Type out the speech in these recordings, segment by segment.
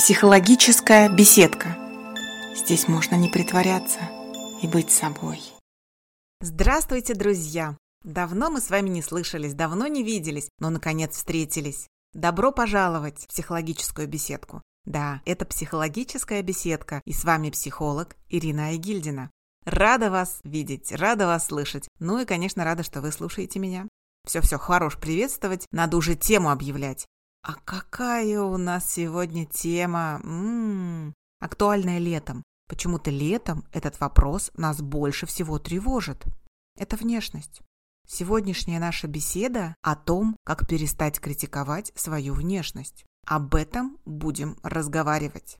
Психологическая беседка. Здесь можно не притворяться и быть собой. Здравствуйте, друзья! Давно мы с вами не слышались, давно не виделись, но наконец встретились. Добро пожаловать в психологическую беседку. Да, это психологическая беседка, и с вами психолог Ирина Айгильдина. Рада вас видеть, рада вас слышать. Ну и, конечно, рада, что вы слушаете меня. Все-все, хорош приветствовать, надо уже тему объявлять. А какая у нас сегодня тема? М-м-м, актуальная летом. Почему-то летом этот вопрос нас больше всего тревожит. Это внешность. Сегодняшняя наша беседа о том, как перестать критиковать свою внешность. Об этом будем разговаривать.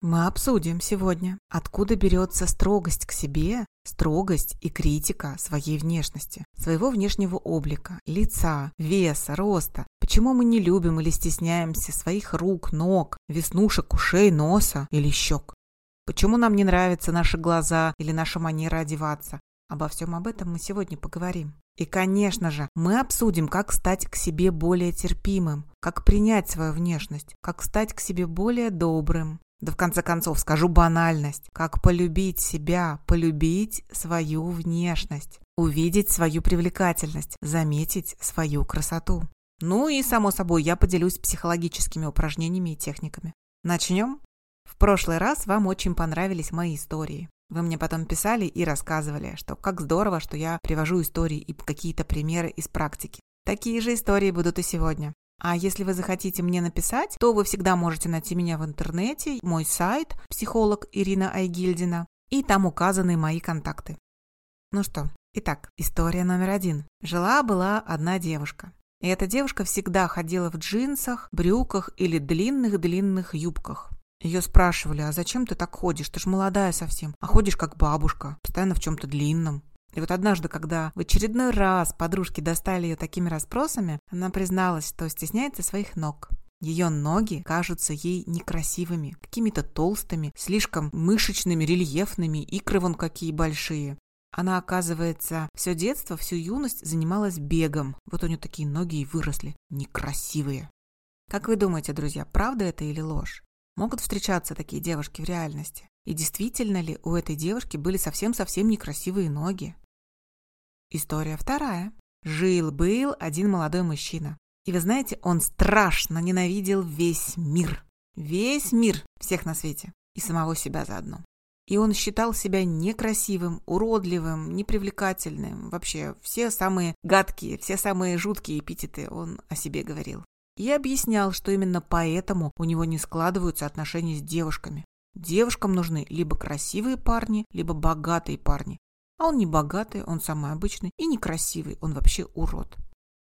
Мы обсудим сегодня, откуда берется строгость к себе, строгость и критика своей внешности, своего внешнего облика, лица, веса, роста. Почему мы не любим или стесняемся своих рук, ног, веснушек, ушей, носа или щек? Почему нам не нравятся наши глаза или наша манера одеваться? Обо всем об этом мы сегодня поговорим. И, конечно же, мы обсудим, как стать к себе более терпимым, как принять свою внешность, как стать к себе более добрым, да в конце концов скажу банальность. Как полюбить себя, полюбить свою внешность, увидеть свою привлекательность, заметить свою красоту. Ну и, само собой, я поделюсь психологическими упражнениями и техниками. Начнем? В прошлый раз вам очень понравились мои истории. Вы мне потом писали и рассказывали, что как здорово, что я привожу истории и какие-то примеры из практики. Такие же истории будут и сегодня. А если вы захотите мне написать, то вы всегда можете найти меня в интернете, мой сайт «Психолог Ирина Айгильдина», и там указаны мои контакты. Ну что, итак, история номер один. Жила-была одна девушка. И эта девушка всегда ходила в джинсах, брюках или длинных-длинных юбках. Ее спрашивали, а зачем ты так ходишь? Ты ж молодая совсем, а ходишь как бабушка, постоянно в чем-то длинном. И вот однажды, когда в очередной раз подружки достали ее такими расспросами, она призналась, что стесняется своих ног. Ее ноги кажутся ей некрасивыми, какими-то толстыми, слишком мышечными, рельефными, икры вон какие большие. Она, оказывается, все детство, всю юность занималась бегом. Вот у нее такие ноги и выросли. Некрасивые. Как вы думаете, друзья, правда это или ложь? Могут встречаться такие девушки в реальности? И действительно ли у этой девушки были совсем-совсем некрасивые ноги? История вторая. Жил-был один молодой мужчина. И вы знаете, он страшно ненавидел весь мир. Весь мир всех на свете. И самого себя заодно. И он считал себя некрасивым, уродливым, непривлекательным. Вообще, все самые гадкие, все самые жуткие эпитеты он о себе говорил. И объяснял, что именно поэтому у него не складываются отношения с девушками. Девушкам нужны либо красивые парни, либо богатые парни. А он не богатый, он самый обычный и некрасивый, он вообще урод.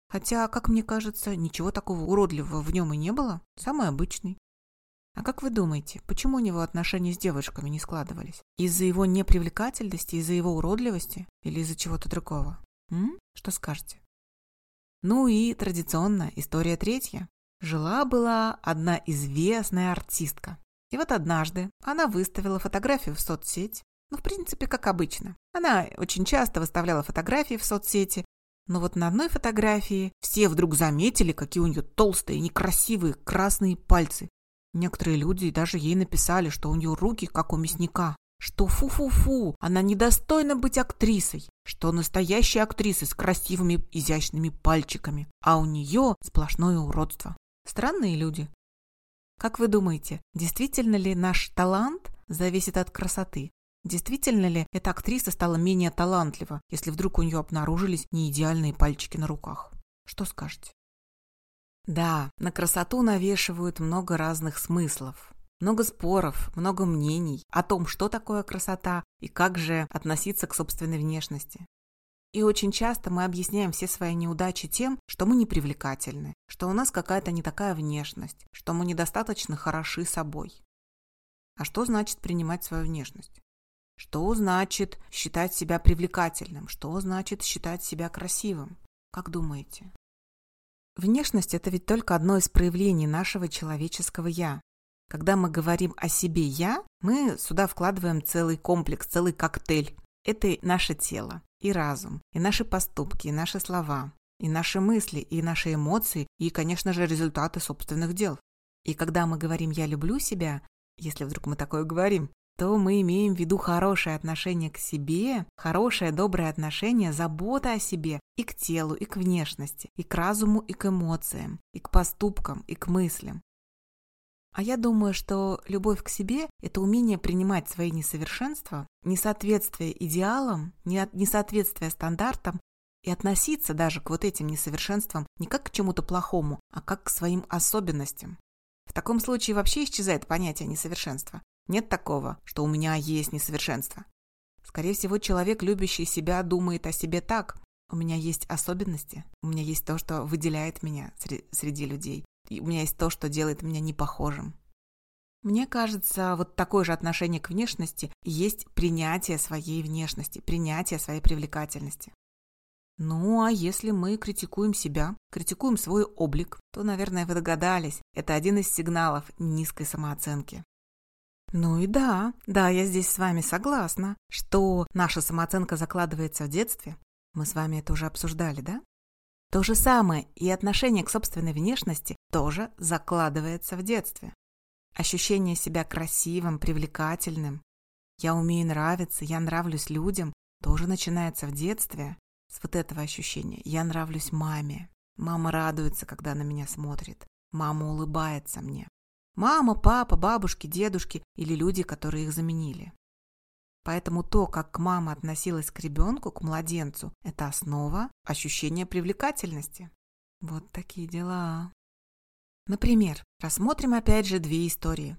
Хотя, как мне кажется, ничего такого уродливого в нем и не было. Самый обычный. А как вы думаете, почему у него отношения с девушками не складывались? Из-за его непривлекательности, из-за его уродливости или из-за чего-то другого? М? Что скажете? Ну и традиционно история третья. Жила-была одна известная артистка. И вот однажды она выставила фотографию в соцсеть. Ну, в принципе, как обычно. Она очень часто выставляла фотографии в соцсети, но вот на одной фотографии все вдруг заметили, какие у нее толстые, некрасивые красные пальцы. Некоторые люди даже ей написали, что у нее руки, как у мясника, что фу-фу-фу, она недостойна быть актрисой, что настоящая актриса с красивыми изящными пальчиками, а у нее сплошное уродство. Странные люди. Как вы думаете, действительно ли наш талант зависит от красоты? Действительно ли эта актриса стала менее талантлива, если вдруг у нее обнаружились неидеальные пальчики на руках? Что скажете? Да, на красоту навешивают много разных смыслов. Много споров, много мнений о том, что такое красота и как же относиться к собственной внешности. И очень часто мы объясняем все свои неудачи тем, что мы непривлекательны, что у нас какая-то не такая внешность, что мы недостаточно хороши собой. А что значит принимать свою внешность? Что значит считать себя привлекательным? Что значит считать себя красивым? Как думаете? Внешность – это ведь только одно из проявлений нашего человеческого «я». Когда мы говорим о себе «я», мы сюда вкладываем целый комплекс, целый коктейль. Это наше тело, и разум, и наши поступки, и наши слова, и наши мысли, и наши эмоции, и, конечно же, результаты собственных дел. И когда мы говорим «я люблю себя», если вдруг мы такое говорим, то мы имеем в виду хорошее отношение к себе, хорошее доброе отношение, забота о себе и к телу, и к внешности, и к разуму, и к эмоциям, и к поступкам, и к мыслям. А я думаю, что любовь к себе – это умение принимать свои несовершенства, несоответствие идеалам, несоответствие стандартам и относиться даже к вот этим несовершенствам не как к чему-то плохому, а как к своим особенностям. В таком случае вообще исчезает понятие несовершенства. Нет такого, что у меня есть несовершенство. Скорее всего, человек, любящий себя, думает о себе так. У меня есть особенности, у меня есть то, что выделяет меня среди людей, и у меня есть то, что делает меня непохожим. Мне кажется, вот такое же отношение к внешности есть принятие своей внешности, принятие своей привлекательности. Ну, а если мы критикуем себя, критикуем свой облик, то, наверное, вы догадались, это один из сигналов низкой самооценки. Ну и да, да, я здесь с вами согласна, что наша самооценка закладывается в детстве. Мы с вами это уже обсуждали, да? То же самое и отношение к собственной внешности тоже закладывается в детстве. Ощущение себя красивым, привлекательным. Я умею нравиться, я нравлюсь людям, тоже начинается в детстве. С вот этого ощущения. Я нравлюсь маме. Мама радуется, когда на меня смотрит. Мама улыбается мне. Мама, папа, бабушки, дедушки или люди, которые их заменили. Поэтому то, как мама относилась к ребенку, к младенцу, это основа ощущения привлекательности. Вот такие дела. Например, рассмотрим опять же две истории.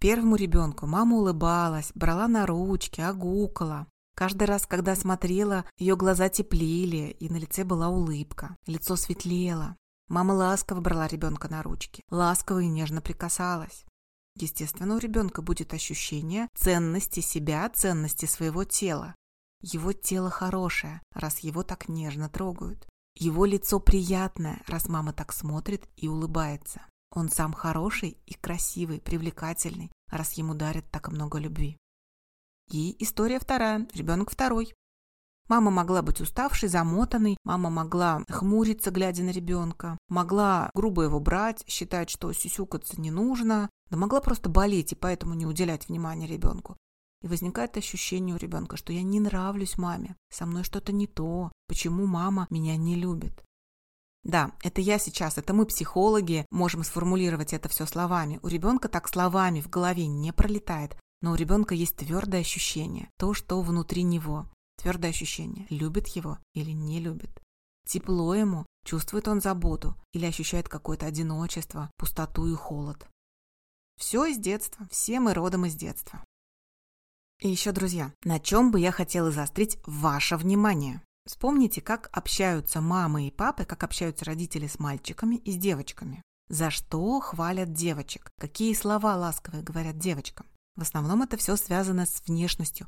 Первому ребенку мама улыбалась, брала на ручки, огукала. Каждый раз, когда смотрела, ее глаза теплели, и на лице была улыбка, лицо светлело. Мама ласково брала ребенка на ручки, ласково и нежно прикасалась. Естественно, у ребенка будет ощущение ценности себя, ценности своего тела. Его тело хорошее, раз его так нежно трогают. Его лицо приятное, раз мама так смотрит и улыбается. Он сам хороший и красивый, привлекательный, раз ему дарят так много любви. И история вторая, ребенок второй. Мама могла быть уставшей, замотанной, мама могла хмуриться, глядя на ребенка, могла грубо его брать, считать, что сюсюкаться не нужно, да могла просто болеть и поэтому не уделять внимания ребенку. И возникает ощущение у ребенка, что я не нравлюсь маме, со мной что-то не то, почему мама меня не любит. Да, это я сейчас, это мы, психологи, можем сформулировать это все словами. У ребенка так словами в голове не пролетает, но у ребенка есть твердое ощущение, то, что внутри него. Твердое ощущение, любит его или не любит. Тепло ему, чувствует он заботу или ощущает какое-то одиночество, пустоту и холод. Все из детства, все мы родом из детства. И еще, друзья, на чем бы я хотела заострить ваше внимание? Вспомните, как общаются мамы и папы, как общаются родители с мальчиками и с девочками. За что хвалят девочек? Какие слова ласковые говорят девочкам? В основном это все связано с внешностью,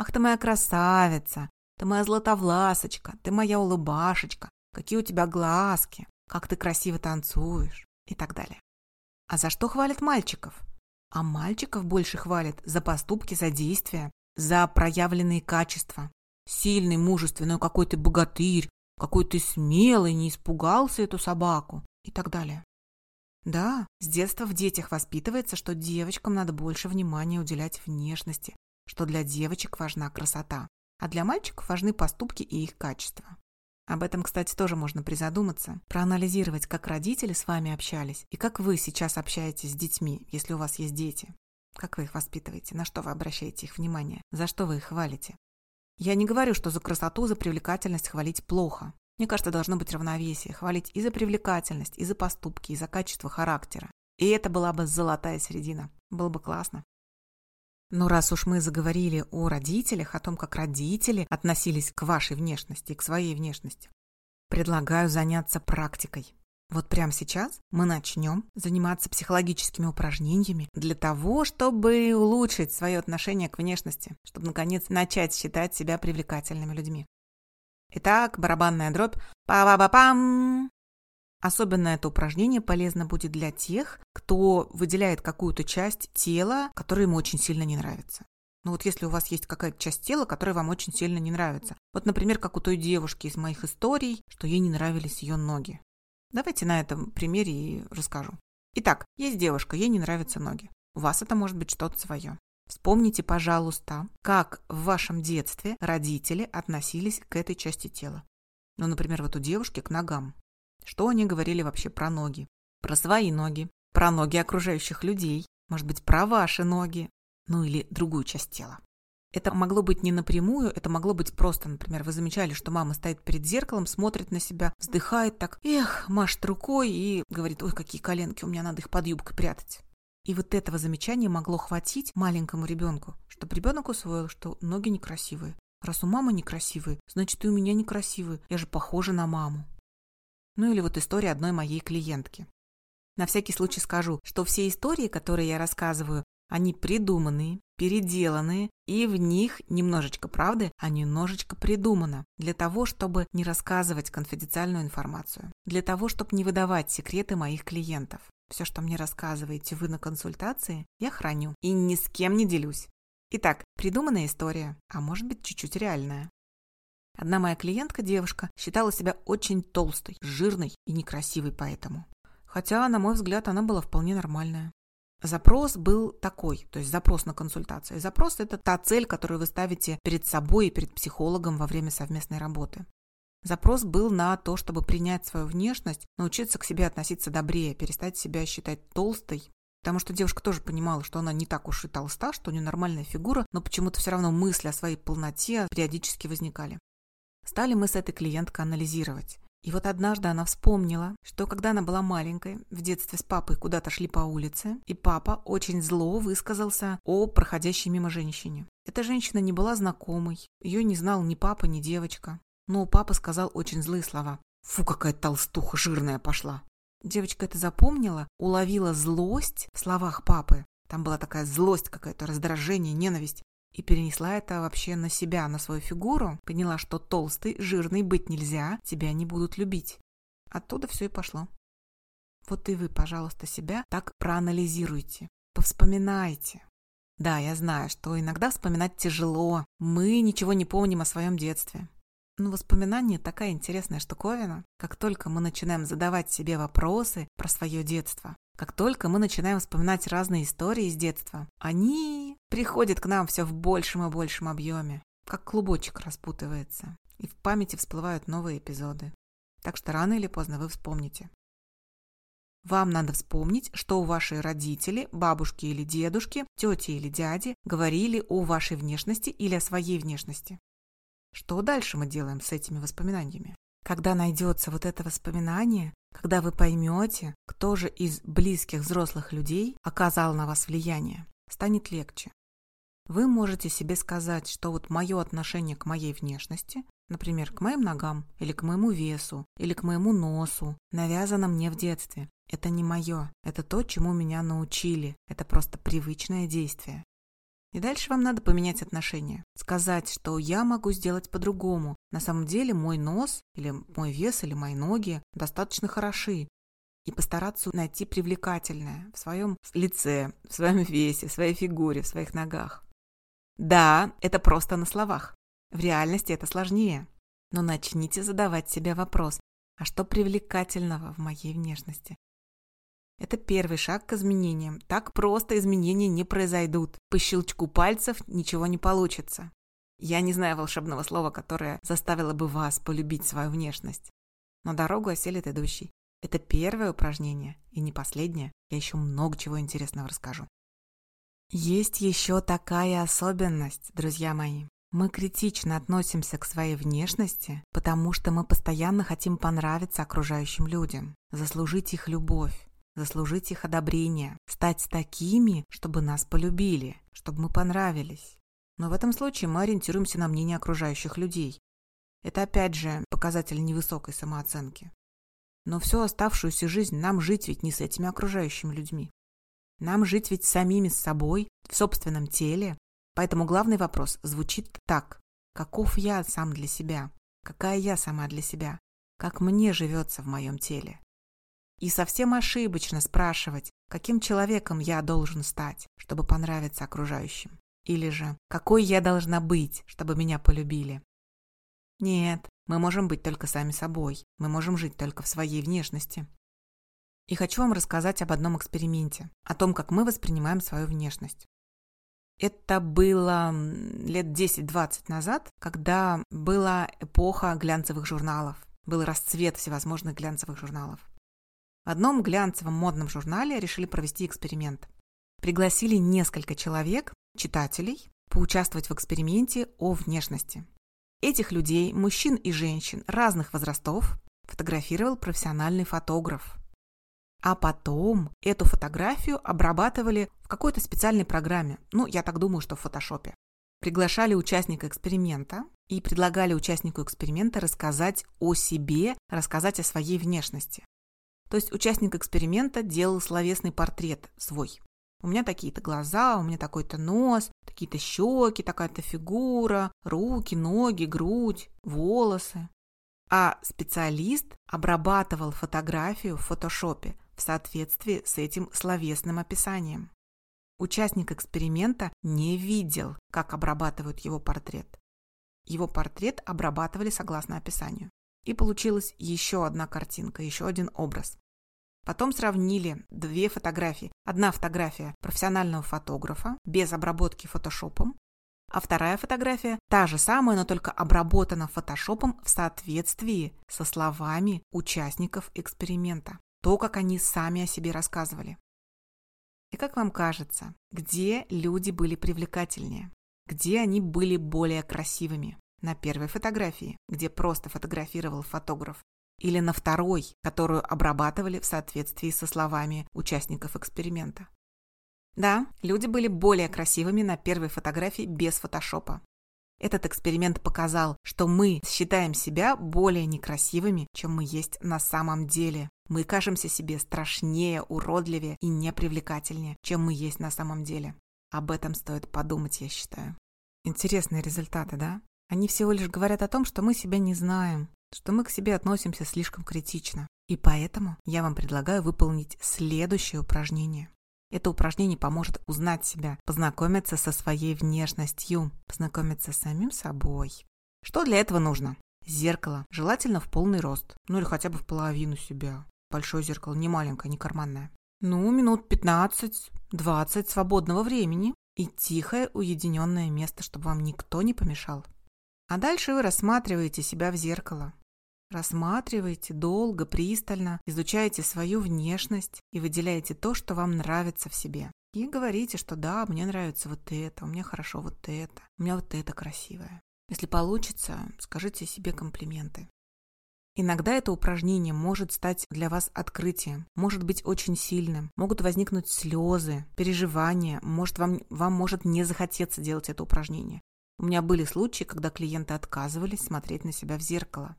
Ах ты моя красавица, ты моя златовласочка, ты моя улыбашечка, какие у тебя глазки, как ты красиво танцуешь и так далее. А за что хвалят мальчиков? А мальчиков больше хвалят за поступки, за действия, за проявленные качества. Сильный, мужественный, какой ты богатырь, какой ты смелый, не испугался эту собаку и так далее. Да, с детства в детях воспитывается, что девочкам надо больше внимания уделять внешности, что для девочек важна красота, а для мальчиков важны поступки и их качества. Об этом, кстати, тоже можно призадуматься, проанализировать, как родители с вами общались и как вы сейчас общаетесь с детьми, если у вас есть дети. Как вы их воспитываете, на что вы обращаете их внимание, за что вы их хвалите. Я не говорю, что за красоту, за привлекательность хвалить плохо. Мне кажется, должно быть равновесие. Хвалить и за привлекательность, и за поступки, и за качество характера. И это была бы золотая середина. Было бы классно. Но раз уж мы заговорили о родителях, о том, как родители относились к вашей внешности, к своей внешности, предлагаю заняться практикой. Вот прямо сейчас мы начнем заниматься психологическими упражнениями для того, чтобы улучшить свое отношение к внешности, чтобы, наконец, начать считать себя привлекательными людьми. Итак, барабанная дробь. Па-ба-ба-пам! Особенно это упражнение полезно будет для тех, кто выделяет какую-то часть тела, которая ему очень сильно не нравится. Ну вот если у вас есть какая-то часть тела, которая вам очень сильно не нравится. Вот, например, как у той девушки из моих историй, что ей не нравились ее ноги. Давайте на этом примере и расскажу. Итак, есть девушка, ей не нравятся ноги. У вас это может быть что-то свое. Вспомните, пожалуйста, как в вашем детстве родители относились к этой части тела. Ну, например, вот у девушки к ногам. Что они говорили вообще про ноги? Про свои ноги, про ноги окружающих людей, может быть, про ваши ноги, ну или другую часть тела. Это могло быть не напрямую, это могло быть просто, например, вы замечали, что мама стоит перед зеркалом, смотрит на себя, вздыхает так, эх, машет рукой и говорит, ой, какие коленки, у меня надо их под юбкой прятать. И вот этого замечания могло хватить маленькому ребенку, чтобы ребенок усвоил, что ноги некрасивые. Раз у мамы некрасивые, значит и у меня некрасивые, я же похожа на маму. Ну или вот история одной моей клиентки. На всякий случай скажу, что все истории, которые я рассказываю, они придуманные, переделанные, и в них немножечко правды, а немножечко придумано. Для того, чтобы не рассказывать конфиденциальную информацию. Для того, чтобы не выдавать секреты моих клиентов. Все, что мне рассказываете вы на консультации, я храню и ни с кем не делюсь. Итак, придуманная история, а может быть чуть-чуть реальная. Одна моя клиентка, девушка, считала себя очень толстой, жирной и некрасивой поэтому. Хотя, на мой взгляд, она была вполне нормальная. Запрос был такой, то есть запрос на консультацию. Запрос – это та цель, которую вы ставите перед собой и перед психологом во время совместной работы. Запрос был на то, чтобы принять свою внешность, научиться к себе относиться добрее, перестать себя считать толстой. Потому что девушка тоже понимала, что она не так уж и толста, что у нее нормальная фигура, но почему-то все равно мысли о своей полноте периодически возникали. Стали мы с этой клиенткой анализировать. И вот однажды она вспомнила, что когда она была маленькой, в детстве с папой куда-то шли по улице, и папа очень зло высказался о проходящей мимо женщине. Эта женщина не была знакомой, ее не знал ни папа, ни девочка. Но папа сказал очень злые слова. «Фу, какая толстуха жирная пошла!» Девочка это запомнила, уловила злость в словах папы. Там была такая злость какая-то, раздражение, ненависть и перенесла это вообще на себя, на свою фигуру, поняла, что толстый, жирный быть нельзя, тебя не будут любить. Оттуда все и пошло. Вот и вы, пожалуйста, себя так проанализируйте, повспоминайте. Да, я знаю, что иногда вспоминать тяжело, мы ничего не помним о своем детстве. Но воспоминания такая интересная штуковина. Как только мы начинаем задавать себе вопросы про свое детство, как только мы начинаем вспоминать разные истории из детства, они приходят к нам все в большем и большем объеме, как клубочек распутывается, и в памяти всплывают новые эпизоды. Так что рано или поздно вы вспомните. Вам надо вспомнить, что у вашей родители, бабушки или дедушки, тети или дяди говорили о вашей внешности или о своей внешности. Что дальше мы делаем с этими воспоминаниями? Когда найдется вот это воспоминание, когда вы поймете, кто же из близких взрослых людей оказал на вас влияние, станет легче. Вы можете себе сказать, что вот мое отношение к моей внешности, например, к моим ногам, или к моему весу, или к моему носу, навязано мне в детстве. Это не мое, это то, чему меня научили, это просто привычное действие. И дальше вам надо поменять отношение. Сказать, что я могу сделать по-другому. На самом деле мой нос или мой вес или мои ноги достаточно хороши. И постараться найти привлекательное в своем лице, в своем весе, в своей фигуре, в своих ногах. Да, это просто на словах. В реальности это сложнее. Но начните задавать себе вопрос, а что привлекательного в моей внешности? Это первый шаг к изменениям. Так просто изменения не произойдут. По щелчку пальцев ничего не получится. Я не знаю волшебного слова, которое заставило бы вас полюбить свою внешность. Но дорогу оселит идущий. Это первое упражнение, и не последнее. Я еще много чего интересного расскажу. Есть еще такая особенность, друзья мои. Мы критично относимся к своей внешности, потому что мы постоянно хотим понравиться окружающим людям, заслужить их любовь заслужить их одобрение, стать такими, чтобы нас полюбили, чтобы мы понравились. Но в этом случае мы ориентируемся на мнение окружающих людей. Это опять же показатель невысокой самооценки. Но всю оставшуюся жизнь нам жить ведь не с этими окружающими людьми. Нам жить ведь самими с собой, в собственном теле. Поэтому главный вопрос звучит так. Каков я сам для себя? Какая я сама для себя? Как мне живется в моем теле? И совсем ошибочно спрашивать, каким человеком я должен стать, чтобы понравиться окружающим. Или же, какой я должна быть, чтобы меня полюбили. Нет, мы можем быть только сами собой. Мы можем жить только в своей внешности. И хочу вам рассказать об одном эксперименте, о том, как мы воспринимаем свою внешность. Это было лет 10-20 назад, когда была эпоха глянцевых журналов, был расцвет всевозможных глянцевых журналов. В одном глянцевом модном журнале решили провести эксперимент. Пригласили несколько человек, читателей, поучаствовать в эксперименте о внешности. Этих людей, мужчин и женщин разных возрастов, фотографировал профессиональный фотограф. А потом эту фотографию обрабатывали в какой-то специальной программе. Ну, я так думаю, что в фотошопе. Приглашали участника эксперимента и предлагали участнику эксперимента рассказать о себе, рассказать о своей внешности. То есть участник эксперимента делал словесный портрет свой. У меня такие-то глаза, у меня такой-то нос, такие-то щеки, такая-то фигура, руки, ноги, грудь, волосы. А специалист обрабатывал фотографию в фотошопе в соответствии с этим словесным описанием. Участник эксперимента не видел, как обрабатывают его портрет. Его портрет обрабатывали согласно описанию. И получилась еще одна картинка, еще один образ. Потом сравнили две фотографии. Одна фотография профессионального фотографа без обработки фотошопом, а вторая фотография та же самая, но только обработана фотошопом в соответствии со словами участников эксперимента. То, как они сами о себе рассказывали. И как вам кажется, где люди были привлекательнее? Где они были более красивыми? На первой фотографии, где просто фотографировал фотограф, или на второй, которую обрабатывали в соответствии со словами участников эксперимента. Да, люди были более красивыми на первой фотографии без фотошопа. Этот эксперимент показал, что мы считаем себя более некрасивыми, чем мы есть на самом деле. Мы кажемся себе страшнее, уродливее и непривлекательнее, чем мы есть на самом деле. Об этом стоит подумать, я считаю. Интересные результаты, да? Они всего лишь говорят о том, что мы себя не знаем, что мы к себе относимся слишком критично. И поэтому я вам предлагаю выполнить следующее упражнение. Это упражнение поможет узнать себя, познакомиться со своей внешностью, познакомиться с самим собой. Что для этого нужно? Зеркало, желательно в полный рост, ну или хотя бы в половину себя. Большое зеркало, не маленькое, не карманное. Ну, минут 15-20 свободного времени и тихое уединенное место, чтобы вам никто не помешал. А дальше вы рассматриваете себя в зеркало. Рассматриваете долго, пристально, изучаете свою внешность и выделяете то, что вам нравится в себе. И говорите, что да, мне нравится вот это, у меня хорошо вот это, у меня вот это красивое. Если получится, скажите себе комплименты. Иногда это упражнение может стать для вас открытием, может быть очень сильным, могут возникнуть слезы, переживания, может вам, вам может не захотеться делать это упражнение. У меня были случаи, когда клиенты отказывались смотреть на себя в зеркало.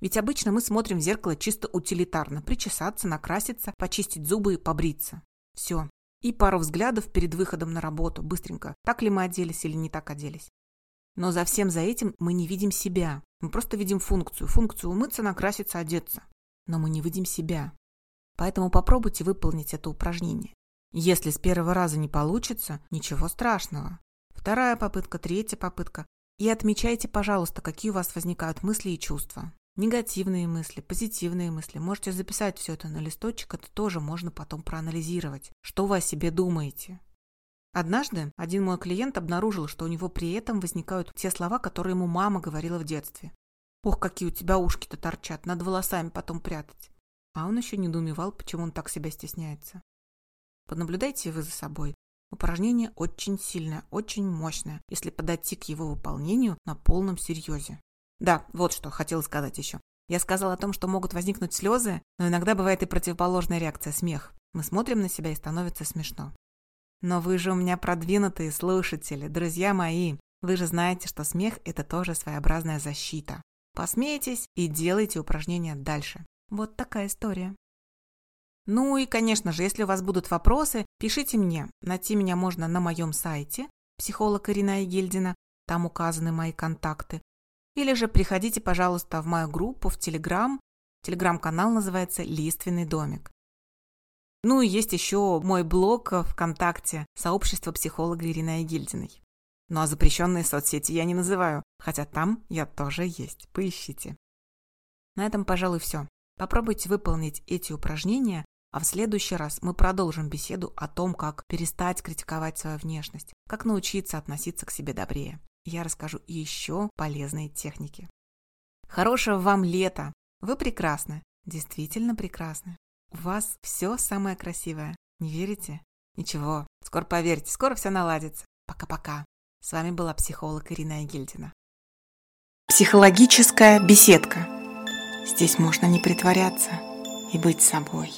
Ведь обычно мы смотрим в зеркало чисто утилитарно. Причесаться, накраситься, почистить зубы и побриться. Все. И пару взглядов перед выходом на работу. Быстренько. Так ли мы оделись или не так оделись. Но за всем за этим мы не видим себя. Мы просто видим функцию. Функцию умыться, накраситься, одеться. Но мы не видим себя. Поэтому попробуйте выполнить это упражнение. Если с первого раза не получится, ничего страшного. Вторая попытка, третья попытка. И отмечайте, пожалуйста, какие у вас возникают мысли и чувства. Негативные мысли, позитивные мысли. Можете записать все это на листочек, это тоже можно потом проанализировать. Что вы о себе думаете? Однажды один мой клиент обнаружил, что у него при этом возникают те слова, которые ему мама говорила в детстве. «Ох, какие у тебя ушки-то торчат, над волосами потом прятать». А он еще недоумевал, почему он так себя стесняется. Понаблюдайте вы за собой. Упражнение очень сильное, очень мощное, если подойти к его выполнению на полном серьезе. Да, вот что хотела сказать еще. Я сказала о том, что могут возникнуть слезы, но иногда бывает и противоположная реакция – смех. Мы смотрим на себя и становится смешно. Но вы же у меня продвинутые слушатели, друзья мои. Вы же знаете, что смех – это тоже своеобразная защита. Посмейтесь и делайте упражнения дальше. Вот такая история. Ну и, конечно же, если у вас будут вопросы, пишите мне. Найти меня можно на моем сайте психолог Ирина Егельдина. Там указаны мои контакты. Или же приходите, пожалуйста, в мою группу в Телеграм. Телеграм-канал называется «Лиственный домик». Ну и есть еще мой блог ВКонтакте «Сообщество психолога Ирины Айгильдиной». Ну а запрещенные соцсети я не называю, хотя там я тоже есть. Поищите. На этом, пожалуй, все. Попробуйте выполнить эти упражнения, А в следующий раз мы продолжим беседу о том, как перестать критиковать свою внешность, как научиться относиться к себе добрее. Я расскажу еще полезные техники. Хорошего вам лета! Вы прекрасны, действительно прекрасны. У вас все самое красивое. Не верите? Ничего, скоро поверьте, скоро все наладится. Пока-пока. С вами была психолог Ирина Егельдина. Психологическая беседка. Здесь можно не притворяться и быть собой.